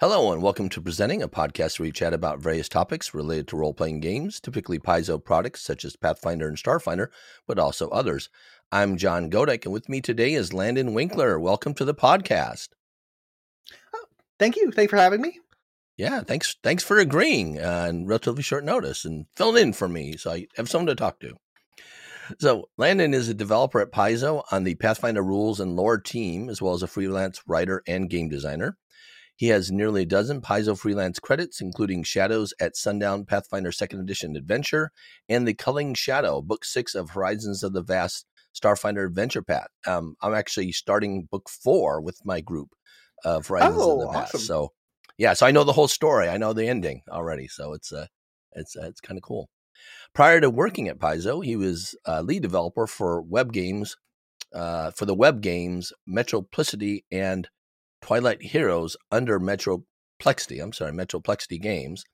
Hello, and welcome to Presenting, a podcast where we chat about various topics related to role playing games, typically Paizo products such as Pathfinder and Starfinder, but also others. I'm John Godek, and with me today is Landon Winkler. Welcome to the podcast. Oh, thank you. Thank you for having me. Yeah, thanks. Thanks for agreeing uh, on relatively short notice and filling in for me, so I have someone to talk to. So, Landon is a developer at Paizo on the Pathfinder rules and lore team, as well as a freelance writer and game designer. He has nearly a dozen Paizo freelance credits, including Shadows at Sundown Pathfinder Second Edition Adventure and The Culling Shadow, Book Six of Horizons of the Vast Starfinder Adventure Path. Um, I'm actually starting Book Four with my group of Horizons oh, of the Vast. Awesome. So, yeah, so I know the whole story. I know the ending already. So it's uh, it's uh, it's kind of cool. Prior to working at Paizo, he was uh, lead developer for web games, uh, for the web games Metroplexity and Twilight Heroes under Metroplexity. I'm sorry, Metroplexity Games.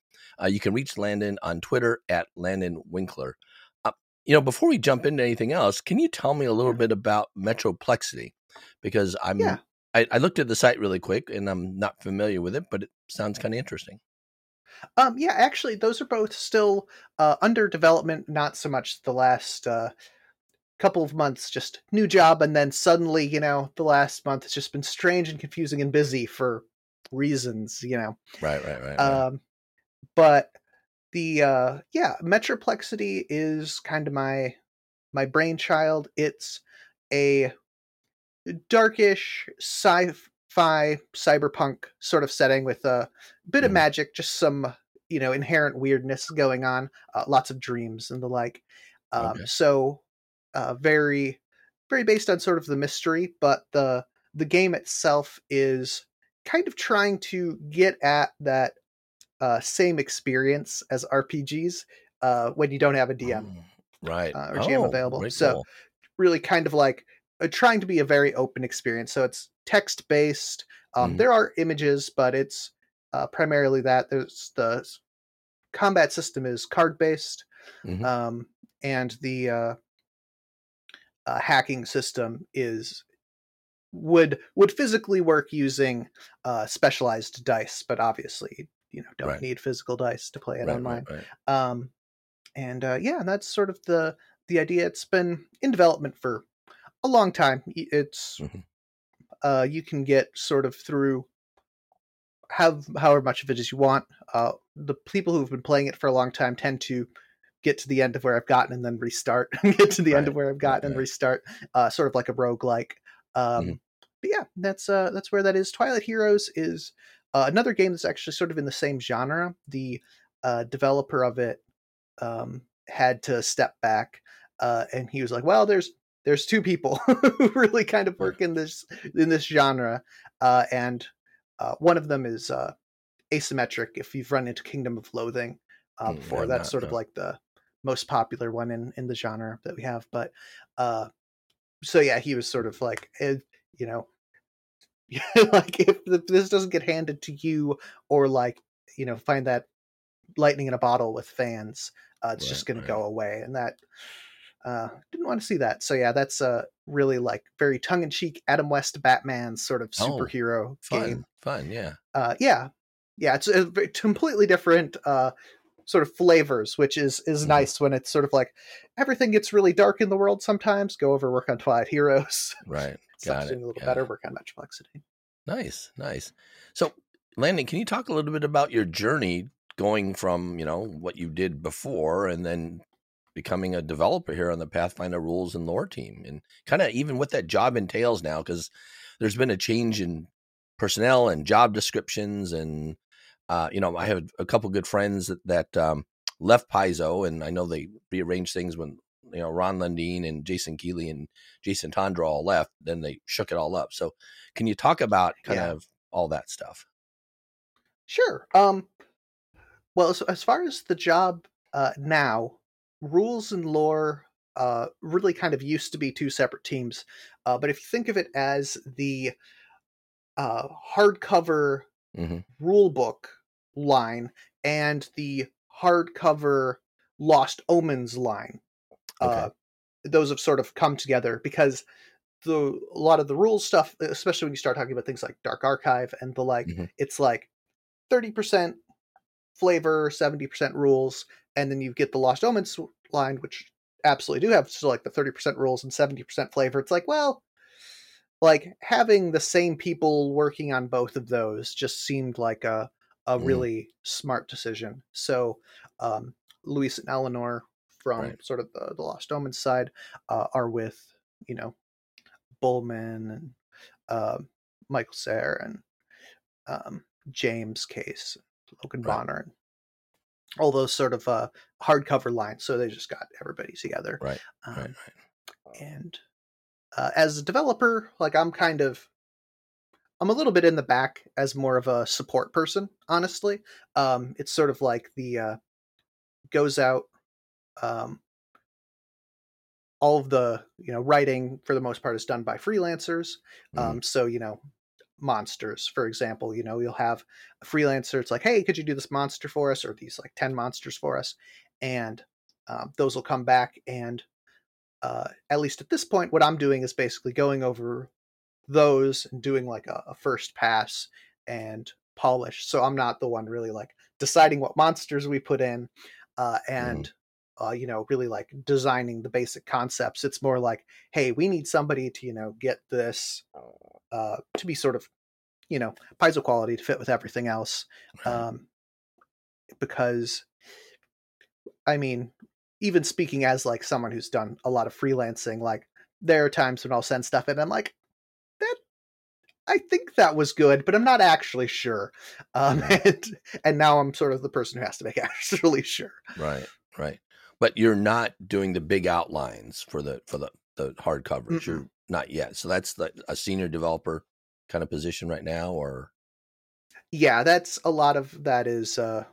Uh, you can reach Landon on Twitter at Landon Winkler. Uh, you know, before we jump into anything else, can you tell me a little bit about Metroplexity? Because I'm Yeah. I, I looked at the site really quick and I'm not familiar with it, but it sounds kind of interesting. Um, yeah, actually, those are both still uh, under development. Not so much the last uh, couple of months, just new job, and then suddenly, you know, the last month has just been strange and confusing and busy for reasons, you know. Right, right, right. right. Um, but the uh, yeah, Metroplexity is kind of my my brainchild. It's a darkish sci-fi cyberpunk sort of setting with a bit of Mhm. magic, just some you know inherent weirdness going on, uh, lots of dreams and the like. Um, Okay. So uh, very very based on sort of the mystery, but the the game itself is kind of trying to get at that uh, same experience as RPGs uh, when you don't have a DM Mm, right. uh, or GM Oh, available. So cool. really kind of like uh, trying to be a very open experience. So it's text based. Um, Mhm. There are images, but it's uh, primarily that. There's the combat system is card based, Mhm. um, and the uh, hacking system is would would physically work using uh, specialized dice, but obviously you know don't Right. need physical dice to play it right, online. right, um and uh yeah that's sort of the the idea. It's been in development for a long time. It's Mhm. uh you can get sort of through have however much of it as you want. Uh the people who've been playing it for a long time tend to get to the end of where i've gotten and then restart get to the end of where i've right, gotten and restart uh sort of like a roguelike um Mhm. but yeah that's uh that's where that is. Twilight heroes is uh, another game that's actually sort of in the same genre. The uh developer of it um had to step back uh and he was like well there's there's two people who really kind of work in this in this genre uh and uh one of them is uh asymmetric if you've run into kingdom of loathing uh Mm, before. I've that's not, sort of like the most popular one in in the genre that we have but uh so yeah he was sort of like eh, you know like if th- this doesn't get handed to you or like you know find that lightning in a bottle with fans uh, it's just Right, going right. to go away and that uh didn't want to see that so yeah that's a really like very tongue-in-cheek adam west batman sort of Oh, superhero Fun, game fun, yeah. uh yeah yeah it's a very completely different uh sort of flavors which is is Mhm. nice when it's sort of like everything gets really dark in the world sometimes go over work on twilight heroes Right. Got it. a little better work on metroplexity Nice, nice. So, Landon, can you talk a little bit about your journey going from, you know, what you did before and then becoming a developer here on the Pathfinder rules and lore team and kind of even what that job entails now? Because there's been a change in personnel and job descriptions. And, uh, you know, I have a couple good friends that, that um, left Paizo and I know they rearranged things when, you know, Ron Lundeen and Jason Keeley and Jason Tondro all left. Then they shook it all up. So, can you talk about kind Yeah. of all that stuff? Sure. Um, well, as, as far as the job uh, now, rules and lore uh, really kind of used to be two separate teams. Uh, but if you think of it as the uh, hardcover hmm rule book line and the hardcover Lost Omens line, uh, those have sort of come together because the a lot of the rules stuff, especially when you start talking about things like Dark Archive and the like, Mhm. it's like 30% flavor, 70% rules, and then you get the Lost Omens line, which absolutely do have still like the 30% rules and 70% flavor. It's like, well, like having the same people working on both of those just seemed like a a Mm. really smart decision. So, um, Luis and Eleanor from Right. sort of the, the Lost Omens side uh, are with you know Bulmahn and uh, Michael Sayre and um, James Case, Logan Right. Bonner, and all those sort of uh, hardcover lines. So they just got everybody together. Right, Um, right, right. and uh, as a developer like i'm kind of i'm a little bit in the back as more of a support person honestly. Um, it's sort of like the uh, goes out um, all of the you know writing for the most part is done by freelancers. Mhm. um, so you know monsters for example you know you'll have a freelancer it's like hey could you do this monster for us or these like 10 monsters for us? And um, those will come back and uh, at least at this point, what I'm doing is basically going over those and doing like a, a first pass and polish. So I'm not the one really like deciding what monsters we put in uh, and, uh, you know, really like designing the basic concepts. It's more like, hey, we need somebody to, you know, get this uh, to be sort of, you know, Paizo quality to fit with everything else. Um, because, I mean, even speaking as like someone who's done a lot of freelancing, like there are times when I'll send stuff in, and I'm like, I think that was good, but I'm not actually sure. Um, and and now I'm sort of the person who has to make actually sure. Right, right. But you're not doing the big outlines for the for the the hard covers. Mm-mm. You're not yet. So that's the, a senior developer kind of position right now, or Yeah, that's a lot of that is, uh,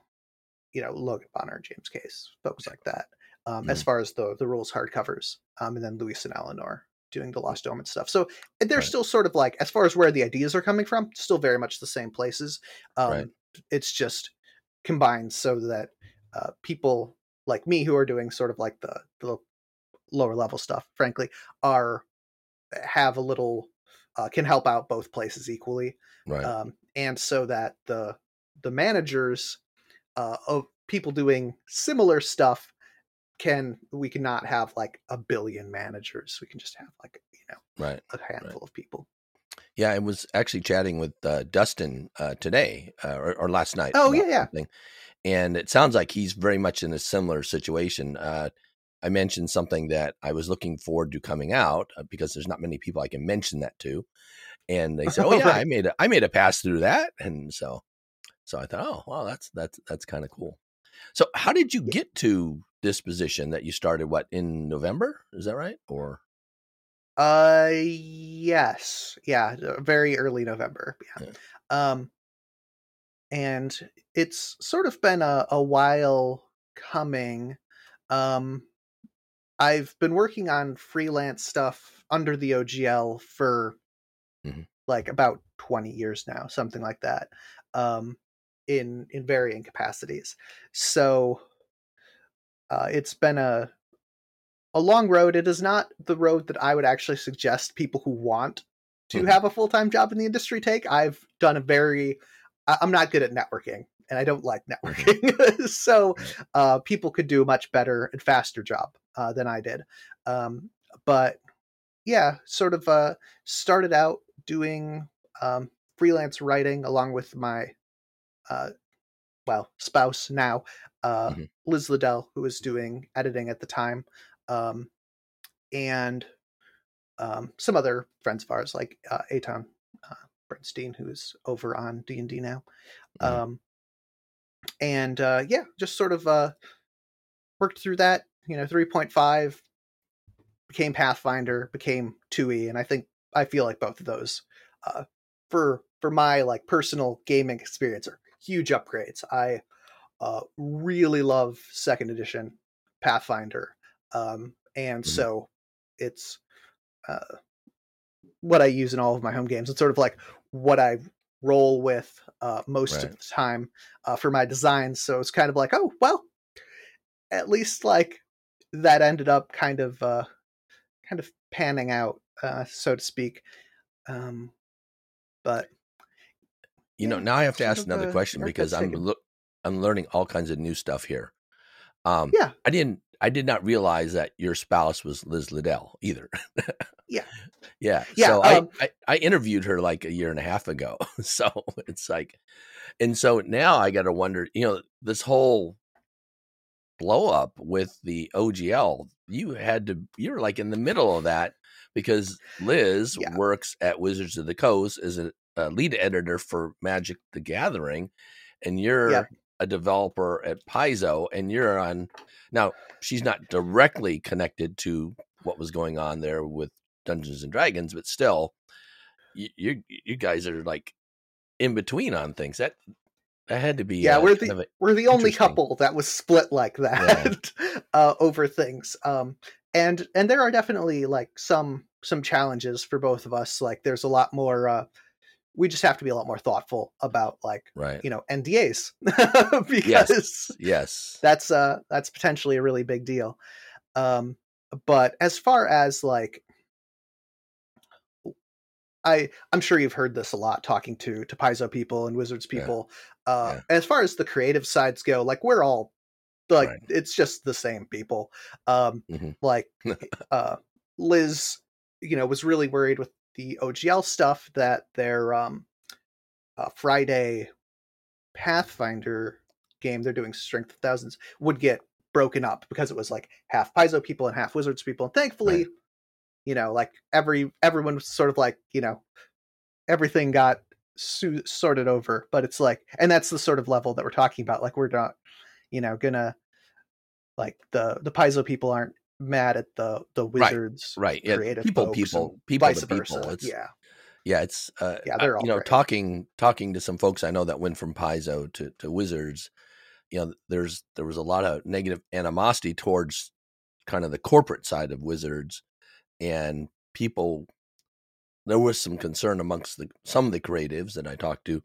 you know, Logan Bonner, James Case, folks like that. Um, As Mhm. far as the the rules hardcovers, um, and then Luis and Eleanor doing the Lost Omen stuff. So they're Right. still sort of like, as far as where the ideas are coming from, still very much the same places. Um, Right. It's just combined so that uh, people like me who are doing sort of like the, the lower level stuff, frankly, are have a little uh, can help out both places equally right, um, and so that the the managers uh, of people doing similar stuff can we cannot have like a billion managers we can just have like you know right. a handful of people Yeah, I was actually chatting with uh, Dustin uh, today uh, or, or last night. Oh, yeah, yeah. something, and it sounds like he's very much in a similar situation. Uh, I mentioned something that I was looking forward to coming out uh, because there's not many people I can mention that to, and they said, "Oh yeah, I made a I made a pass through that," and so so I thought, "Oh wow, that's that's that's kind of cool." So, how did you get to this position that you started? What in November? Is that right? Or uh yes yeah very early november yeah, um and it's sort of been a, a while coming um i've been working on freelance stuff under the ogl for Mhm. like about 20 years now something like that um in in varying capacities. So uh it's been a a long road. It is not the road that i would actually suggest people who want to Mhm. have a full-time job in the industry take. I've done a very i'm not good at networking and i don't like networking. So uh, people could do a much better and faster job uh, than i did. Um, but yeah sort of uh, started out doing um, freelance writing along with my uh, well spouse now uh, Mhm. liz liddell who was doing editing at the time um, and um, some other friends of ours like uh, Aton uh, Bernstein, who's over on D and D now, Mhm. um, and uh, yeah, just sort of uh, worked through that. You know, three point five became Pathfinder, became two E, and I think I feel like both of those uh, for for my like personal gaming experience are huge upgrades. I uh, really love second edition Pathfinder, um, and Mhm. so it's uh, what I use in all of my home games. It's sort of like what I roll with uh, most Right. of the time uh, for my designs. So it's kind of like, oh well, at least like that ended up kind of uh, kind of panning out, uh, so to speak. Um, but You know, now I have to ask another question because I'm look I'm learning all kinds of new stuff here. Um, Yeah. I didn't I did not realize that your spouse was Liz Liddell either. Yeah. yeah. Yeah, So I, um I I interviewed her like a year and a half ago. So it's like, and so now I got to wonder. You know, this whole blow up with the OGL. You had to. You're like in the middle of that because Liz Yeah. works at Wizards of the Coast as a, a lead editor for Magic: The Gathering, and you're Yep. a developer at Paizo, and you're on. Now she's not directly connected to what was going on there with Dungeons and Dragons, but still, you you, you guys are like in between on things. That that had to be Yeah, uh, we're the we're the only couple that was split like that uh, over things. Um, and and there are definitely like some some challenges for both of us. Like there's a lot more. Uh, we just have to be a lot more thoughtful about like right. you know NDAs because Yes. Yes. that's uh that's potentially a really big deal. Um, but as far as like I I'm sure you've heard this a lot talking to to Paizo people and Wizards Yeah. people. Uh, Yeah. As far as the creative sides go, like we're all like Right. it's just the same people. Um, Mhm. Like uh, Liz, you know, was really worried with the OGL stuff that their um, uh, Friday Pathfinder game they're doing Strength of Thousands would get broken up because it was like half Paizo people and half Wizards people. And thankfully, Right. you know, like every everyone was sort of like, you know, everything got su- sorted over. But it's like, and that's the sort of level that we're talking about. Like we're not, you know, gonna like the the Paizo people aren't mad at the the Wizards Right. Yeah. creative People, people, people vice versa. people. It's yeah, yeah. It's uh, Yeah, they're all you know great. talking talking to some folks I know that went from Paizo to to Wizards. You know, there's there was a lot of negative animosity towards kind of the corporate side of Wizards, and people. There was some concern amongst the some of the creatives that I talked to,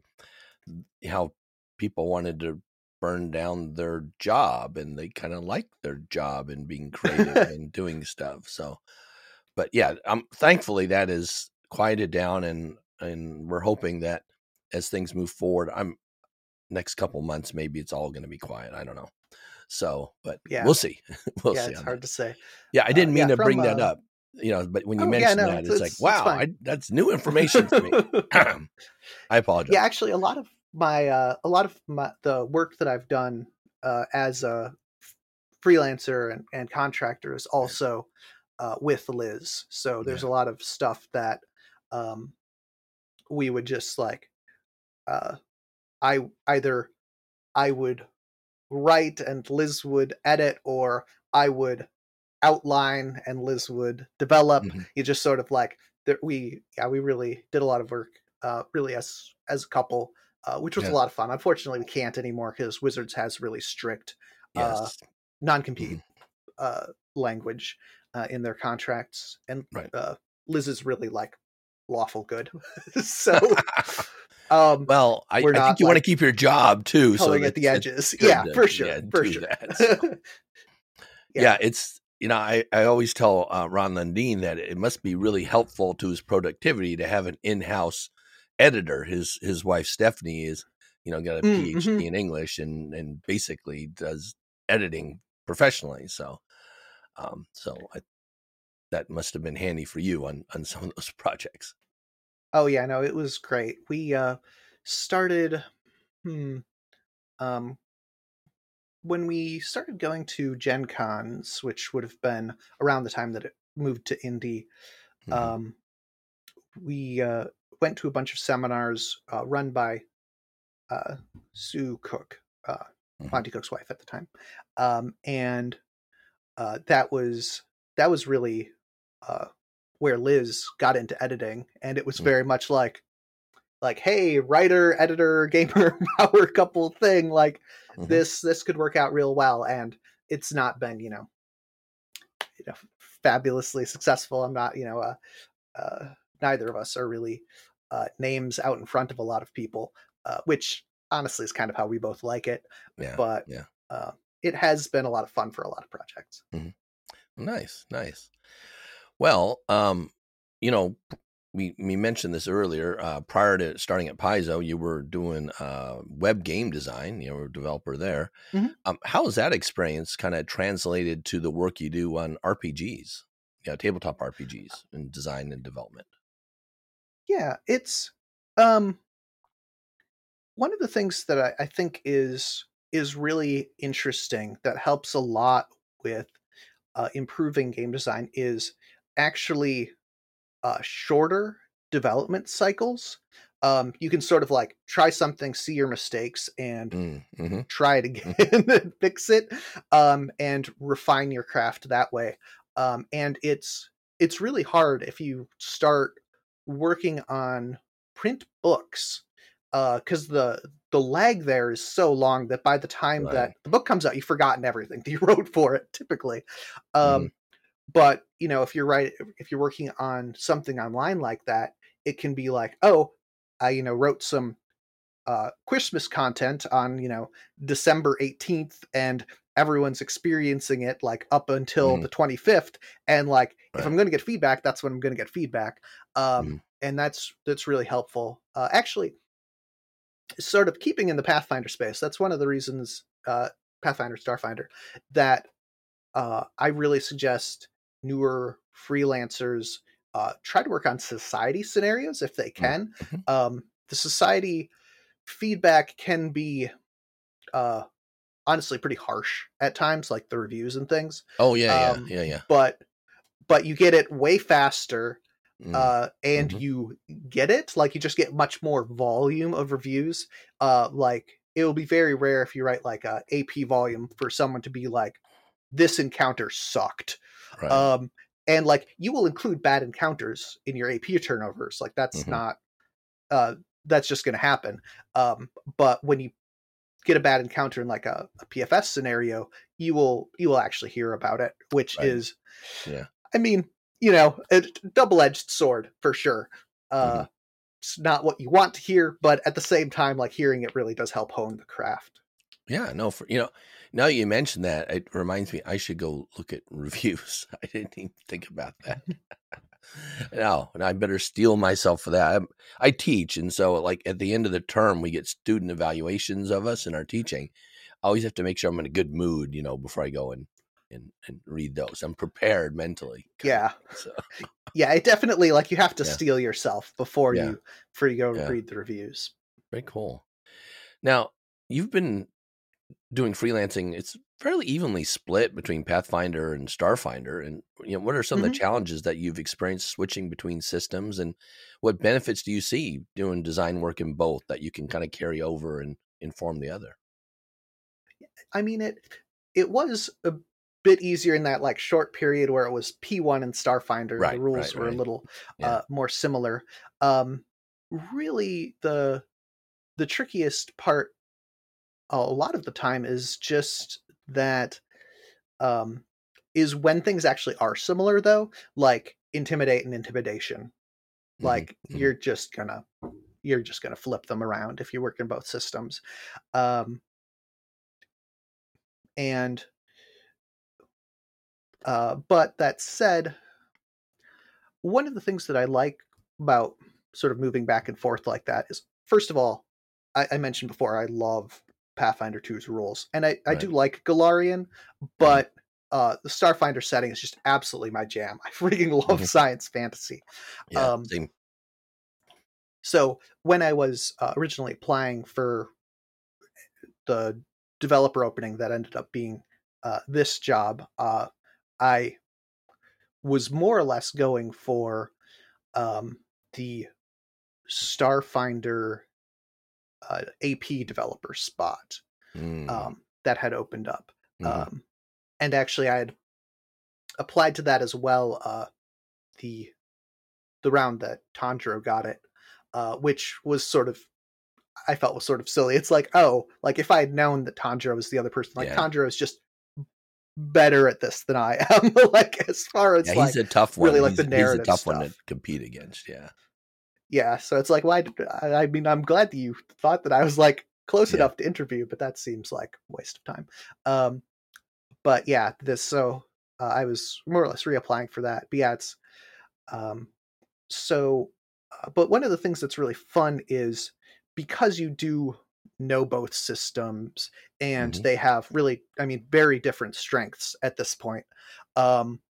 how people wanted to burn down their job and they kind of like their job and being creative and doing stuff. So, but yeah, um, thankfully that is quieted down and and we're hoping that as things move forward, I'm next couple months maybe it's all going to be quiet. I don't know. So, but Yeah. we'll see. we'll yeah, see. it's hard that. to say. Yeah, I didn't uh, mean yeah, to bring from, that uh, up. You know, but when you Oh, yeah, mentioned no, that, it's- it's, like, it's- it's wow. I, that's new information to me. I apologize. yeah actually a lot of my uh a lot of my the work that i've done uh as a freelancer and, and contractor is also uh with liz. So there's a lot of stuff that um we would just like uh i either i would write and liz would edit or i would outline and liz would develop. Mhm. you just sort of like that we yeah we really did a lot of work uh really as as a couple uh which was Yeah. a lot of fun unfortunately we can't anymore because wizards has really strict uh non-compete uh language uh in their contracts and Right. uh liz is really like lawful good so um well, I, I think you want to keep your job too. So at the edges yeah to- for sure yeah, for sure that, so. Yeah. yeah. it's you know I, I always tell uh, ron lundeen that it must be really helpful to his productivity to have an in-house editor his his wife stephanie is you know got a Mm, phd mhm. in english and and basically does editing professionally so um so I, that must have been handy for you on on some of those projects Oh yeah, no, it was great. We uh started hmm um when we started going to Gen Cons, which would have been around the time that it moved to Indy, Mhm. um we uh went to a bunch of seminars uh run by uh Sue Cook, uh Mhm. Monte Cook's wife at the time. Um and uh that was that was really uh where Liz got into editing and it was Mm. very much like like hey writer editor gamer power couple thing like Mhm. this this could work out real well and it's not been you know you know fabulously successful i'm not you know uh, uh neither of us are really uh names out in front of a lot of people uh which honestly is kind of how we both like it yeah but yeah. uh it has been a lot of fun for a lot of projects Nice, nice. Well, um, you know, we we mentioned this earlier. Uh, prior to starting at Paizo, you were doing uh, web game design. You were a developer there. Mhm. Um, how has that experience kind of translated to the work you do on RPGs? Yeah, tabletop RPGs and design and development. Yeah, it's um one of the things that I, I think is is really interesting that helps a lot with uh, improving game design is actually uh, shorter development cycles. Um, you can sort of like try something, see your mistakes, and Mm, hmm try it again and fix it um, and refine your craft that way. Um, and it's it's really hard if you start working on print books uh, because the the lag there is so long that by the time that the book comes out you've forgotten everything that you wrote for it typically Mm. um, but you know if you're right if you're working on something online like that it can be like oh i you know wrote some uh, Christmas content on you know December 18th and everyone's experiencing it like up until Mhm. the 25th and like if I'm going to get feedback that's when I'm going to get feedback um Mhm. and that's that's really helpful uh actually sort of keeping in the Pathfinder space that's one of the reasons uh Pathfinder Starfinder that uh I really suggest newer freelancers uh try to work on society scenarios if they can Mhm. um the society feedback can be uh honestly pretty harsh at times like the reviews and things Oh yeah, Um, yeah, yeah, yeah. but but you get it way faster Mm, uh and Mhm. you get it like you just get much more volume of reviews uh like it will be very rare if you write like a ap volume for someone to be like this encounter sucked right. um and like you will include bad encounters in your ap turnovers like that's Mhm. not uh that's just going to happen um but when you get a bad encounter in like a, a pfs scenario you will you will actually hear about it which Right. is Yeah. i mean you know a double-edged sword for sure uh Mm-hmm. it's not what you want to hear but at the same time like hearing it really does help hone the craft Yeah, no, for you know, now you mentioned that, it reminds me I should go look at reviews. I didn't even think about that. no, and I better steel myself for that. I'm, I teach, and so like at the end of the term, we get student evaluations of us in our teaching. I always have to make sure I'm in a good mood, you know, before I go and and, and read those. I'm prepared mentally. of yeah So yeah it definitely like you have to Yeah. steel yourself before Yeah. you before you go Yeah. read the reviews very cool. Now you've been doing freelancing. It's fairly evenly split between Pathfinder and Starfinder. And you know, what are some of the challenges that you've experienced switching between systems, and what benefits do you see doing design work in both that you can kind of carry over and inform the other? I mean it it was a bit easier in that like short period where it was P1 and Starfinder. Right, the rules right, were a little Yeah. uh, more similar. Um, really, the the trickiest part a lot of the time is just that um, is when things actually are similar though, like intimidate and intimidation. Mhm, Like mhm. you're just gonna you're just gonna flip them around if you work in both systems. Um, and uh, but that said, one of the things that I like about sort of moving back and forth like that is, first of all, I, I mentioned before I love Pathfinder 2's rules, and I, I do like Golarion, but uh, the Starfinder setting is just absolutely my jam. I freaking love Mhm. science fantasy. yeah, um, same. So when I was uh, originally applying for the developer opening that ended up being uh, this job, uh, I was more or less going for um, the Starfinder uh, AP developer spot Mm, um, that had opened up. mhm. Um, and actually, I had applied to that as well. Uh, the the round that Tanjiro got it, uh, which was sort of I felt was sort of silly. It's like, oh, like if I had known that Tanjiro was the other person, like Yeah. Tanjiro is just better at this than I am. like as far as yeah, like he's a tough one. really like he's, the he's a narrative tough one to compete against. Yeah, yeah, so it's like, why? Did, I, I mean, I'm glad that you thought that I was like close Yeah. enough to interview, but that seems like a waste of time. Um, but yeah, this so uh, I was more or less reapplying for that. But yeah, it's um, so uh, but one of the things that's really fun is because you do know both systems and Mhm. they have really i mean very different strengths at this point um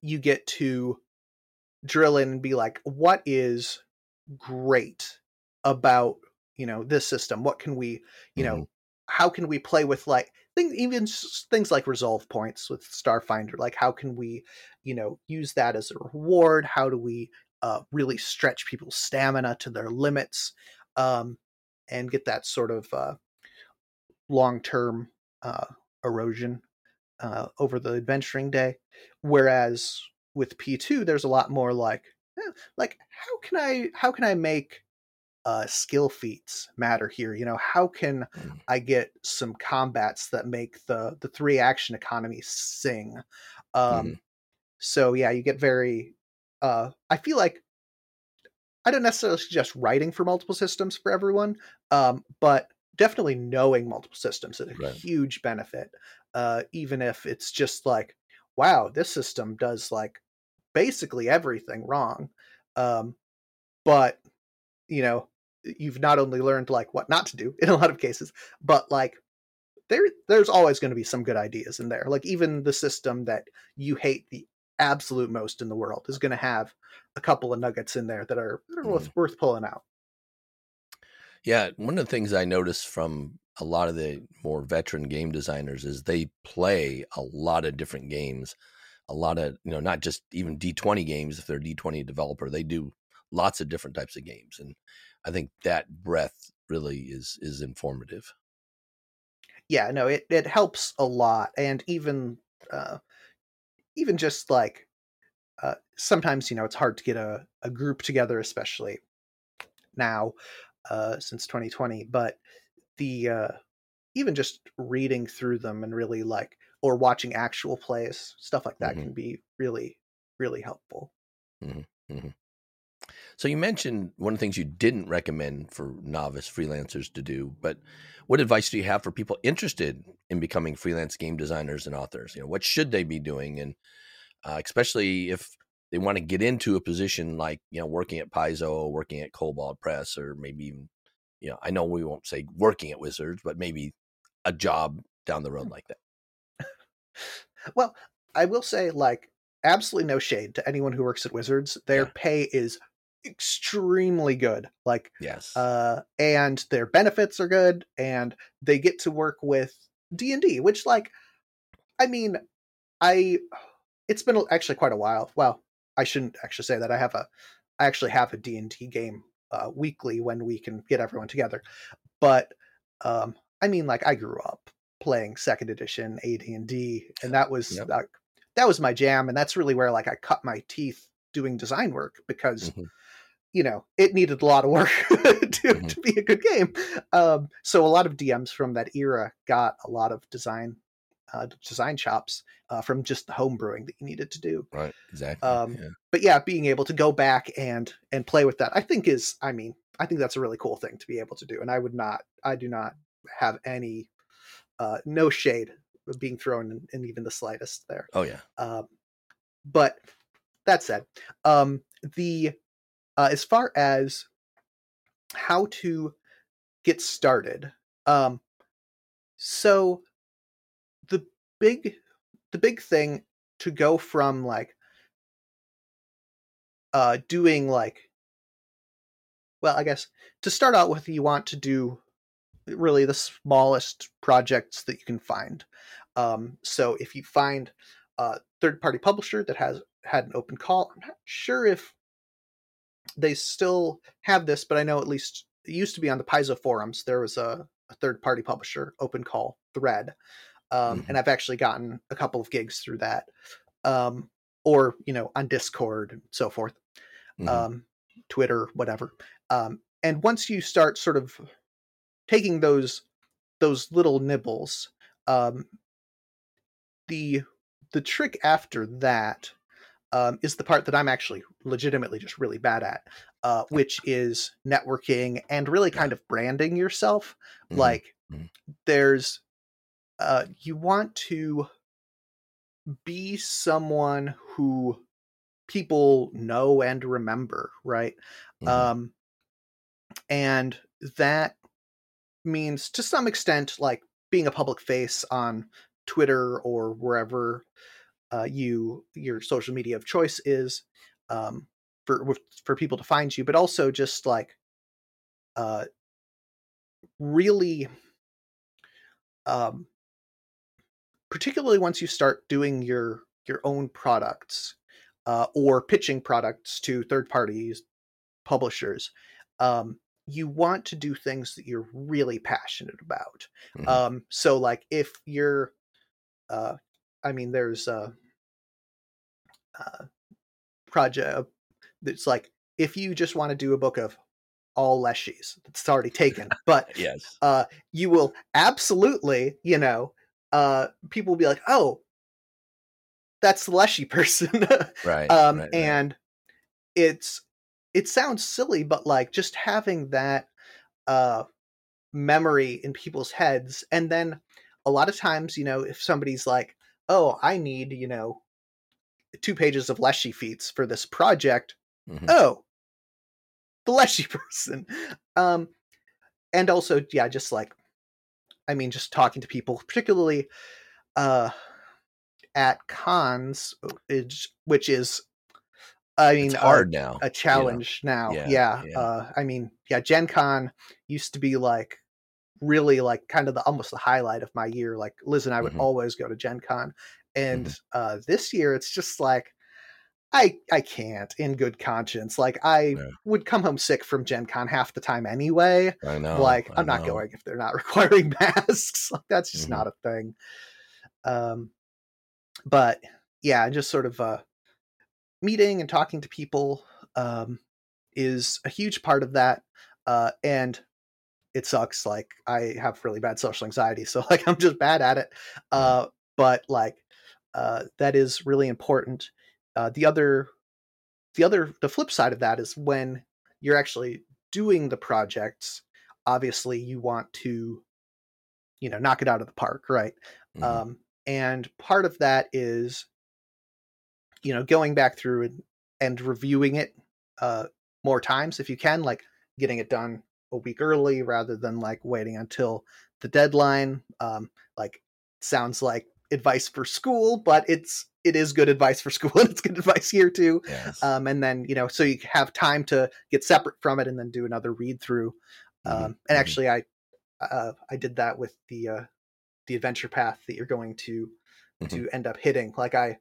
you get to drill in and be like what is great about you know this system? What can we you know Mhm. how can we play with like things even things like resolve points with starfinder like how can we you know use that as a reward? How do we uh, really stretch people's stamina to their limits um, and get that sort of uh, long-term uh, erosion uh, over the adventuring day? Whereas with p2 there's a lot more like eh, like how can i how can i make uh, skill feats matter here. You know, how can Mm. I get some combats that make the the three action economy sing? Um, Mhm. So yeah, you get very. Uh, I feel like I don't necessarily suggest writing for multiple systems for everyone, um, but definitely knowing multiple systems is a Right. huge benefit. Uh, even if it's just like, wow, this system does like basically everything wrong. Um, but you know, you've not only learned like what not to do in a lot of cases, but like there there's always going to be some good ideas in there. Like even the system that you hate the absolute most in the world is going to have a couple of nuggets in there that are, that are worth, worth pulling out. Yeah, one of the things I noticed from a lot of the more veteran game designers is they play a lot of different games. A lot of, you know, not just even D20 games if they're D20 developer, they do lots of different types of games and I think that breadth really is is informative. Yeah, no, it it helps a lot, and even uh, even just like uh, sometimes you know it's hard to get a, a group together, especially now uh, since 2020. But the uh, even just reading through them and really like or watching actual plays, stuff like that Mhm. can be really really helpful. So you mentioned one of the things you didn't recommend for novice freelancers to do, but what advice do you have for people interested in becoming freelance game designers and authors? You know, what should they be doing, and uh, especially if they want to get into a position like you know working at Paizo, working at Kobold Press, or maybe even you know I know we won't say working at Wizards, but maybe a job down the road like that. Well, I will say like absolutely no shade to anyone who works at Wizards. Their Yeah. pay is extremely good. Like Yes. uh and their benefits are good and they get to work with D&D which like I mean I it's been actually quite a while. Well, I shouldn't actually say that. I have a I actually have a D&D game uh weekly when we can get everyone together. But um I mean like I grew up playing second edition AD&D and that was Yep. uh, that was my jam and that's really where like I cut my teeth doing design work because Mhm. you know it needed a lot of work to, Mhm. to be a good game um, so a lot of dms from that era got a lot of design uh, design chops uh, from just the home brewing that you needed to do Right. Exactly. um, yeah. but yeah being able to go back and and play with that i think is i mean i think that's a really cool thing to be able to do and i would not i do not have any uh, no shade being thrown in, in even the slightest there Oh yeah. um, but that said, um, the uh, as far as how to get started, um, so the big the big thing to go from like uh, doing like well, I guess to start out with, you want to do really the smallest projects that you can find. Um, so if you find a third party publisher that has had an open call, I'm not sure if they still have this, but I know at least it used to be on the Paizo forums. There was a, a third party publisher open call thread. Um, Mhm. And I've actually gotten a couple of gigs through that. Um, or, you know, on Discord and so forth Mhm. um, Twitter, whatever. Um, and once you start sort of taking those those little nibbles, um, the the trick after that um, is the part that I'm actually legitimately just really bad at, uh, which is networking and really kind of branding yourself. Mhm. Like, Mhm. there's uh, you want to be someone who people know and remember, right? Mhm. Um, and that means to some extent like being a public face on Twitter or wherever uh, you your social media of choice is um, for for people to find you, but also just like uh, really, um, particularly once you start doing your your own products uh, or pitching products to third parties, publishers. Um, you want to do things that you're really passionate about. Mhm. Um, so like if you're, uh, I mean, there's a, uh project that's like if you just want to do a book of all leshies, it's already taken, but yes. uh, you will absolutely, you know, uh, people will be like, oh, that's the Leshy person. Right. um, right, right. and it's it sounds silly but like just having that uh memory in people's heads and then a lot of times you know if somebody's like oh i need you know two pages of leshy feats for this project Mhm. oh the leshy person um and also yeah just like i mean just talking to people particularly uh at cons which is i mean it's hard now. a challenge now. Yeah, Yeah. yeah. Uh, I mean, yeah, Gen Con used to be like really like kind of the almost the highlight of my year. Like Liz and I would Mhm. always go to Gen Con. And Mm-hmm. uh, this year it's just like I I can't in good conscience. Like I Yeah. would come home sick from Gen Con half the time anyway. I know. like I I'm not going if they're not requiring masks. like that's just Mhm. not a thing. Um but yeah, just sort of uh meeting and talking to people um is a huge part of that. Uh and it sucks. Like I have really bad social anxiety, so like I'm just bad at it. Uh but like uh that is really important. Uh the other the other the flip side of that is when you're actually doing the projects obviously you want to you know knock it out of the park right Mhm. um and part of that is you know going back through and, and reviewing it uh more times if you can like getting it done a week early rather than like waiting until the deadline um like sounds like advice for school but it's it is good advice for school and it's good advice here too yes. um, and then you know so you have time to get separate from it and then do another read through um, Mhm, and actually i uh, i did that with the uh, the adventure path that you're going to Mhm. to end up hitting like i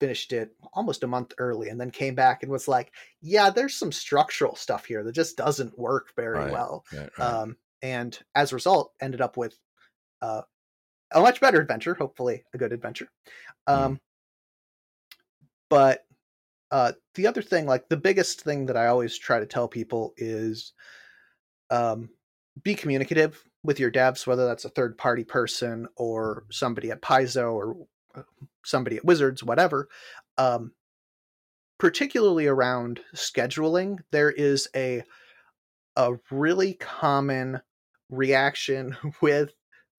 finished it almost a month early and then came back and was like yeah there's some structural stuff here that just doesn't work very Right, well. Right, right. um, and as a result ended up with uh, a much better adventure hopefully a good adventure. Um, but uh, the other thing like the biggest thing that i always try to tell people is um, be communicative with your devs whether that's a third party person or somebody at paizo or somebody at wizards whatever um, particularly around scheduling there is a a really common reaction with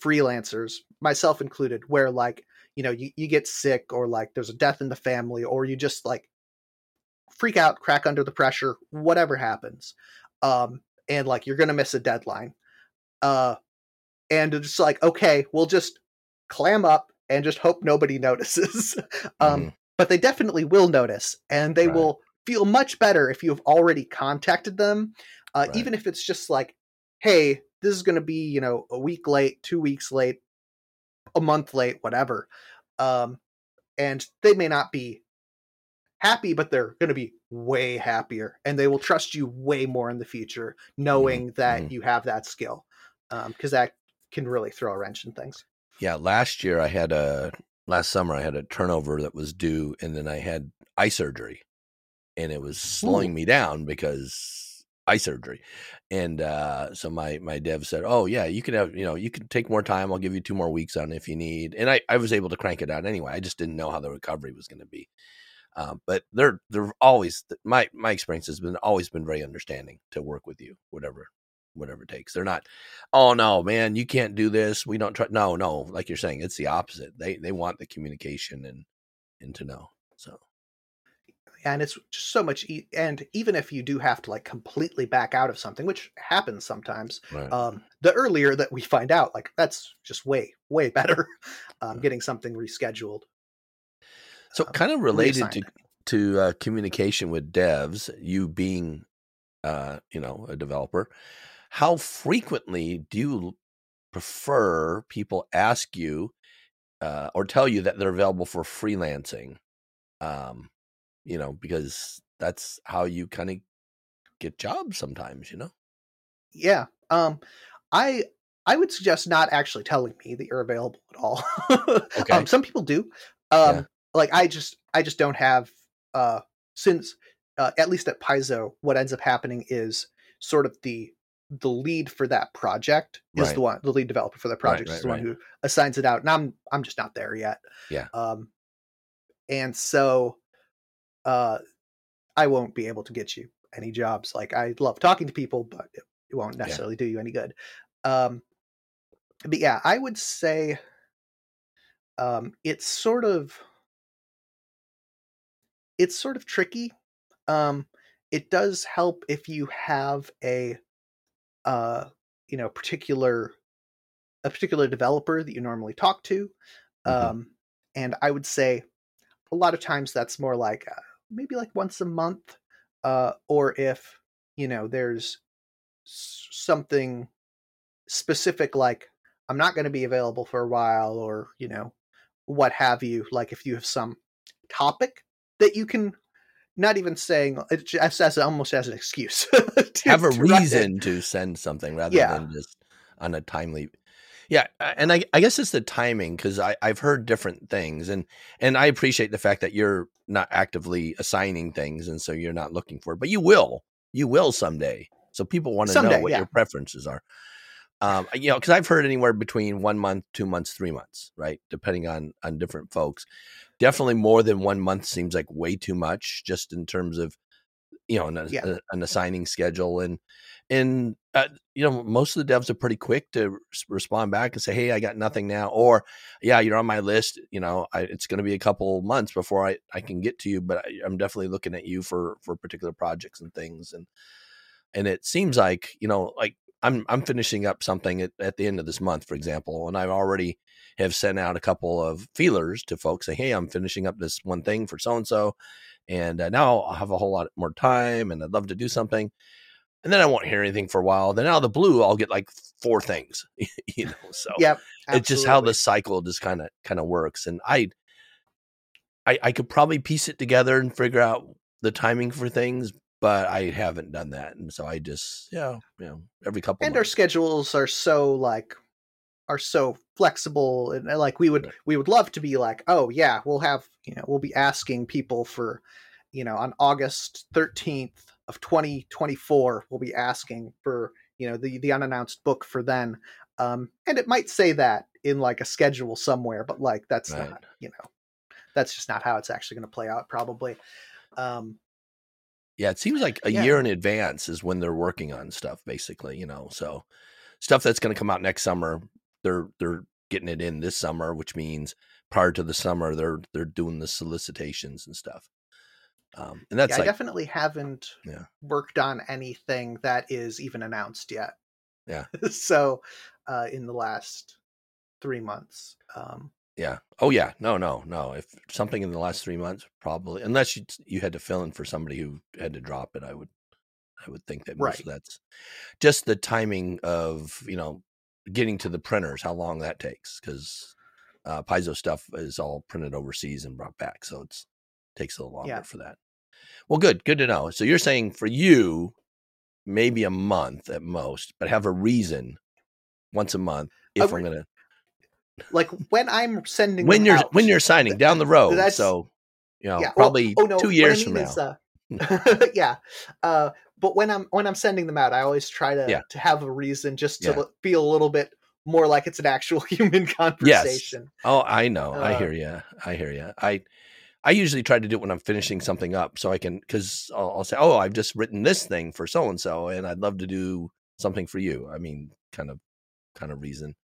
freelancers myself included where like you know you, you get sick or like there's a death in the family or you just like freak out crack under the pressure whatever happens um and like you're gonna miss a deadline uh and it's like okay we'll just clam up and just hope nobody notices um Mhm. but they definitely will notice and they Right. will feel much better if you have already contacted them uh, Right. even if it's just like hey this is going to be you know a week late two weeks late a month late whatever um, and they may not be happy but they're going to be way happier and they will trust you way more in the future knowing that mhm. you have that skill because that can really throw a wrench in things Yeah, last year I had a last summer I had a turnover that was due, and then I had eye surgery, and it was slowing me down because eye surgery, and uh, so my my dev said, "Oh yeah, you can have you know you can take more time. I'll give you two more weeks on if you need." And I I was able to crank it out anyway. I just didn't know how the recovery was going to be. Um, but they're they're always my my experience has been always been very understanding to work with you, whatever whatever it takes. They're not, oh no, man, you can't do this. We don't try. No, no, like you're saying, it's the opposite. They they want the communication and and to know. So and it's just so much e- and even if you do have to like completely back out of something which happens sometimes Right. um the earlier that we find out like that's just way way better um Yeah. getting something rescheduled So, um, kind of related to to uh, communication with devs, you being, uh, you know, a developer, how frequently do you prefer people ask you uh, or tell you that they're available for freelancing? Um, you know, because that's how you kind of get jobs sometimes. You know. yeah um i i would suggest not actually telling me that you're available at all Okay. um some people do um Yeah. like i just i just don't have uh since uh, at least at paizo what ends up happening is sort of the the lead for that project is Right. the one the lead developer for the project right, is the one who assigns it out and i'm i'm just not there yet Yeah. um and so uh i won't be able to get you any jobs like i love talking to people but it, it won't necessarily do you any good um but yeah i would say um it's sort of it's sort of tricky um it does help if you have a uh you know particular a particular developer that you normally talk to Mhm. um and i would say a lot of times that's more like uh, maybe like once a month uh or if you know there's something specific like i'm not going to be available for a while or you know what have you like if you have some topic that you can not even saying it just as almost as an excuse to- have a reason to send something rather Yeah. than just on a timely yeah and i, I guess it's the timing because i've heard different things and and i appreciate the fact that you're not actively assigning things and so you're not looking for it but you will you will someday so people want to know what yeah. your preferences are um you know because i've heard anywhere between one month two months three months right depending on on different folks definitely more than one month seems like way too much just in terms of you know an, Yeah. a- an assigning schedule and and uh, you know most of the devs are pretty quick to respond back and say hey i got nothing now or yeah you're on my list you know I, it's going to be a couple months before i i can get to you but I, i'm definitely looking at you for for particular projects and things and and it seems like you know like i'm i'm finishing up something at, at the end of this month for example and i've already have sent out a couple of feelers to folks say hey i'm finishing up this one thing for so and so and uh, now i'll have a whole lot more time and i'd love to do something. And then i won't hear anything for a while then out of the blue i'll get like four things you know so yep it's just how the cycle just kind of kind of works and I, I i could probably piece it together and figure out the timing for things but i haven't done that and so i just yeah you know every couple and our schedules are so like are so flexible and uh, like we would Right. we would love to be like oh yeah we'll have you know we'll be asking people for you know on august 13th of 2024 we'll be asking for you know the the unannounced book for then um and it might say that in like a schedule somewhere but like that's Right. not you know that's just not how it's actually going to play out probably um yeah it seems like a Yeah. year in advance is when they're working on stuff basically you know so stuff that's going to come out next summer they're they're getting it in this summer which means prior to the summer they're they're doing the solicitations and stuff um and that's yeah, like I definitely haven't Yeah. worked on anything that is even announced yet. Yeah. so, uh, in the last three months, um, Yeah. Oh yeah. No, no, no. If something in the last three months, probably, unless you you had to fill in for somebody who had to drop it, I would, I would think that most of that's just the timing of you know getting to the printers, how long that takes, because uh, Paizo stuff is all printed overseas and brought back, so it's takes a little longer Yeah. for that. Well, good, good to know. So you're saying for you, maybe a month at most, but have a reason once a month if I I'm gonna like when I'm sending when them you're out, when you're signing down the road. that's- So you know, yeah, probably oh no, two what I years from mean now. uh, yeah, uh, but when I'm when I'm sending them out, I always try to Yeah. to have a reason just to Yeah. l- feel a little bit more like it's an actual human conversation. Oh, I know. I Uh, hear you. I hear you. I I usually try to do it when I'm finishing something up, so I can because I'll, I'll say, "Oh, I've just written this thing for so and so, and I'd love to do something for you." I mean, kind of, kind of reason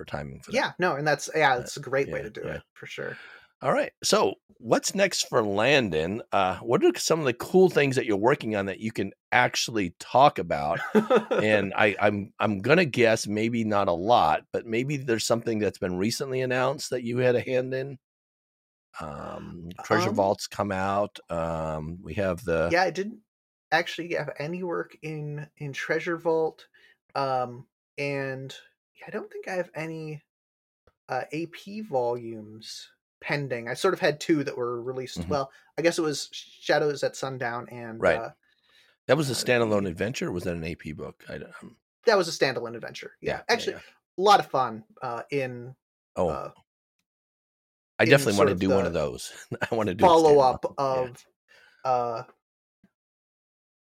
for timing for that. Yeah, no, and that's yeah, it's a great way to do yeah. it for sure. All right. So, what's next for Landon? Uh, what are some of the cool things that you're working on that you can actually talk about? and I, I'm I'm gonna guess maybe not a lot, but maybe there's something that's been recently announced that you had a hand in. Um, Treasure Um, Vaults come out. Um, we have the yeah, I didn't actually have any work in in Treasure Vault, um, and I don't think I have any uh, AP volumes pending. I sort of had two that were released. Mhm. Well, I guess it was Shadows at Sundown and Right. uh, that was a uh, standalone adventure. Or was that an AP book? I don't. Um, that was a standalone adventure. Yeah, yeah, actually, yeah. a lot of fun. Uh, in Oh, uh, I definitely want to do one of those. I want to do a follow up. Yeah. of uh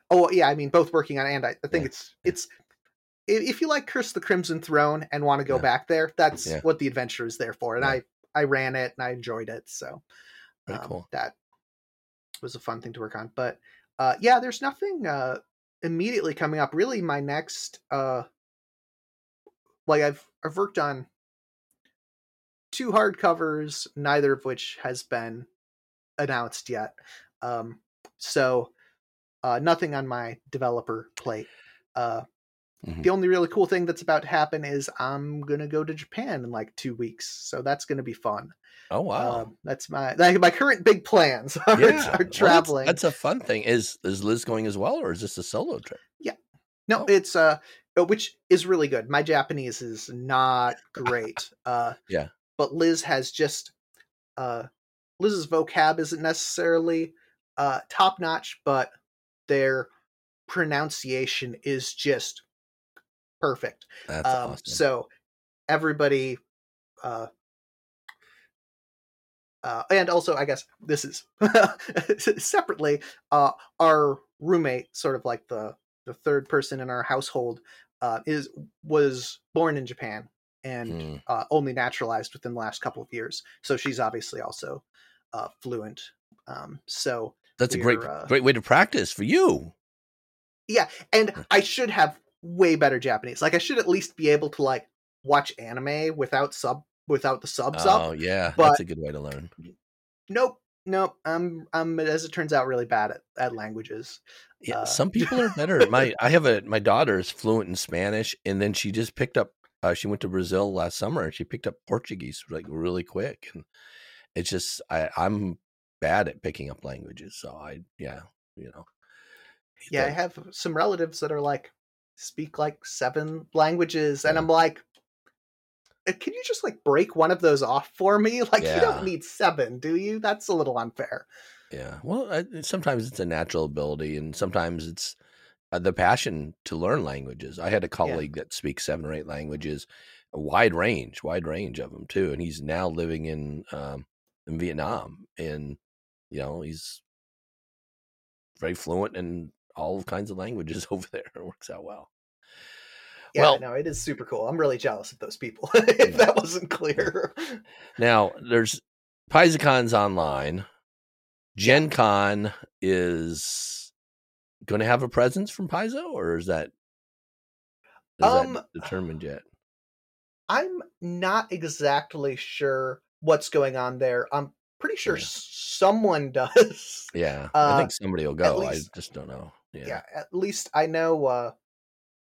oh yeah i mean both working on and i, I think Yeah, it's it's if you like curse the crimson throne and want to go Yeah. back there that's Yeah. what the adventure is there for and Yeah. i i ran it and i enjoyed it so um, cool. that was a fun thing to work on but uh yeah there's nothing uh immediately coming up really my next uh like i've i've worked on two hardcovers neither of which has been announced yet um so uh nothing on my developer plate Mhm. the only really cool thing that's about to happen is i'm gonna go to japan in like two weeks so that's gonna be fun Oh wow. um, that's my like, my current big plans are, yeah, are well, that's- traveling that's, a fun thing. Is is Liz going as well, or is this a solo trip? Yeah, no, Oh. it's uh uh, which is really good. My Japanese is not great. Uh Yeah. But Liz has just uh Liz's vocab isn't necessarily uh top notch, but their pronunciation is just perfect. That's um awesome. so everybody uh uh, and also, I guess this is separately. Uh, our roommate, sort of like the the third person in our household, uh, is was born in Japan and Hmm. uh, only naturalized within the last couple of years. So she's obviously also uh, fluent. Um, so That's a great uh, great way to practice for you. Yeah, and I should have way better Japanese. Like I should at least be able to like watch anime without sub without the subs up. Oh yeah, but- that's a good way to learn. Nope, nope. I'm I'm as it turns out really bad at, at languages. Yeah, Uh, some people are better. My I have a my daughter is fluent in Spanish, and then she just picked up. Uh, she went to Brazil last summer, and she picked up Portuguese like really quick. And it's just I I'm bad at picking up languages, so I yeah you know. Yeah, I have some relatives that are like speak like seven languages, and I'm like, "Uh, can you just like break one of those off for me? Like you don't need seven, do you? That's a little unfair. Yeah. Well, I, sometimes it's a natural ability, and sometimes it's uh, the passion to learn languages. I had a colleague that speaks seven or eight languages, a wide range, wide range of them too, and he's now living in um, in Vietnam, and you know he's very fluent in all kinds of languages over there. It works out well. Yeah, Well- no, it is super cool. I'm really jealous of those people. if that wasn't clear. Now there's PaizoCon's online. Gen Con is going to have a presence from Paizo, or is that is Um, that determined yet? I'm not exactly sure what's going on there. I'm pretty sure Yeah. someone does. Yeah, uh, I think somebody will go. least- I just don't know. Yeah, yeah. at least I know uh,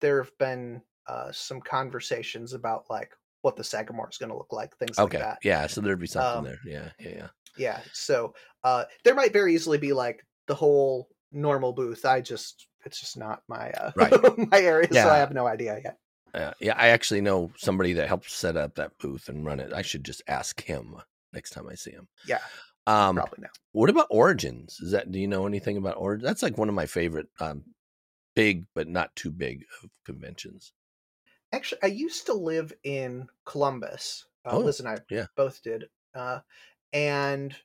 there have been uh, some conversations about like what the Sagamore is going to look like, things okay, like that. yeah. So there'd be something Um, there. Yeah, yeah, yeah. Yeah, so uh, there might very easily be like the whole normal booth. I just it's just not my uh, Right. my area, so I have no idea yet. Uh, yeah, I actually know somebody that helped set up that booth and run it. I should just ask him next time I see him. Yeah, Um, probably no. what about Origins? Is that do you know anything about Origins? That's like one of my favorite, um, big but not too big of conventions. Actually, I used to live in Columbus. Uh, Oh, Liz and I yeah. both did, uh, and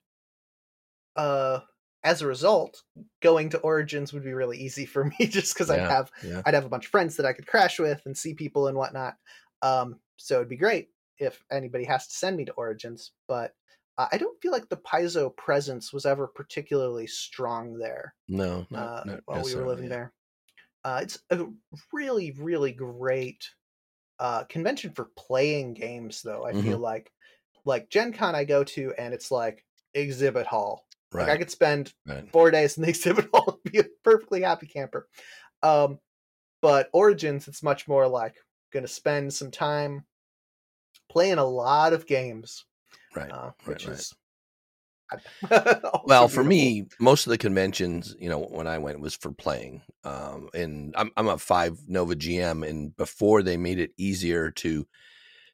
uh, as a result, going to Origins would be really easy for me, just because I'd have yeah. I'd have a bunch of friends that I could crash with and see people and whatnot. Um, so it'd be great if anybody has to send me to Origins, but I don't feel like the Paizo presence was ever particularly strong there No, uh, not, not while we were living yeah. there. Uh, it's a really, really great uh, convention for playing games, though. I Mm-hmm. feel like, like Gen Con, I go to, and it's like exhibit hall. Right. Like I could spend right. four days in the exhibit hall and be a perfectly happy camper. Um, but Origins, it's much more like going to spend some time playing a lot of games, Right. uh, right, which right. is well for beautiful. me most of the conventions you know when i went was for playing um and i'm, I'm a five nova gm and before they made it easier to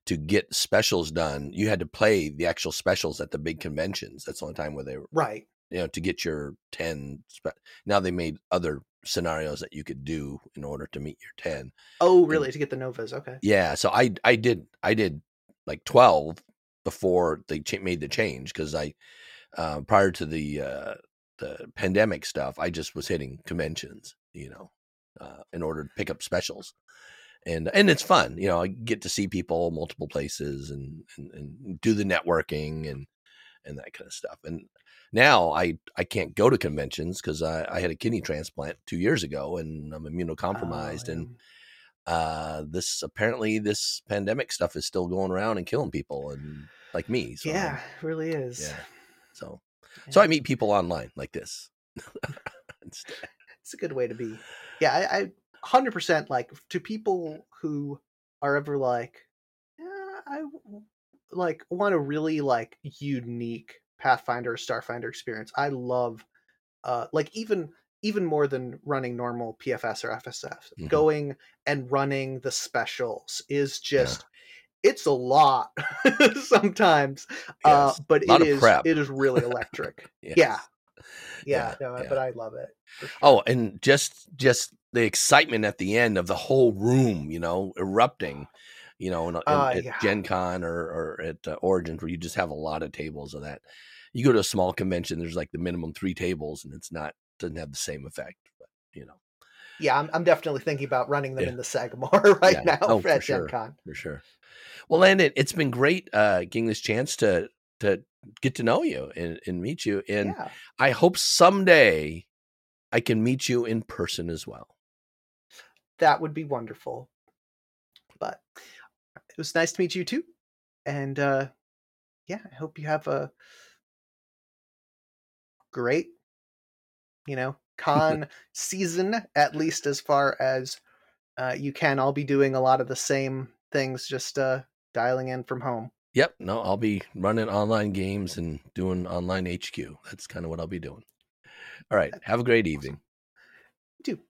to get specials done you had to play the actual specials at the big conventions that's the only time where they were right. you know to get your 10 spe- now they made other scenarios that you could do in order to meet your 10 Oh, really? To get the Novas? Okay. yeah so i i did i did like 12 before they made the change because i uh, prior to the uh the pandemic stuff i just was hitting conventions you know uh, in order to pick up specials and and it's fun you know i get to see people multiple places and and, and do the networking and and that kind of stuff and now i i can't go to conventions because I, I had a kidney transplant two years ago and i'm immunocompromised Oh, and yeah. Uh this apparently this pandemic stuff is still going around and killing people and like me so yeah, it really is. yeah so so i meet people online like this it's a good way to be. Yeah, I, I 100% like to people who are ever like, yeah, I like want a really like unique Pathfinder or Starfinder experience. I love, uh, like even even more than running normal PFS or FSF, Mhm. going and running the specials is Yeah. just. It's a lot sometimes, uh, but Lot it of is prep. it is really electric. Yes. Yeah, Yeah, yeah, no, yeah. but I love it. sure. Oh, and just just the excitement at the end of the whole room, you know, erupting, you know, in, in- Uh, at yeah. Gen Con or, or at uh, Origins, where you just have a lot of tables of that. You go to a small convention, there's like the minimum three tables, and it's not doesn't have the same effect. But you know, Yeah, I'm, I'm definitely thinking about running them Yeah. in the Sagamore right Yeah. now Oh, for at Gen sure. Con. for sure. Well, Landon, it's been great uh, getting this chance to to get to know you and, and meet you, and yeah, I hope someday I can meet you in person as well. that would be wonderful. But it was nice to meet you too. And uh, yeah, I hope you have a great, you know, con season, at least as far as uh, you can. I'll be doing a lot of the same things, just uh, dialing in from home. Yep. No, I'll be running online games and doing online HQ. That's kind of what I'll be doing. All right. Have a great evening. You too.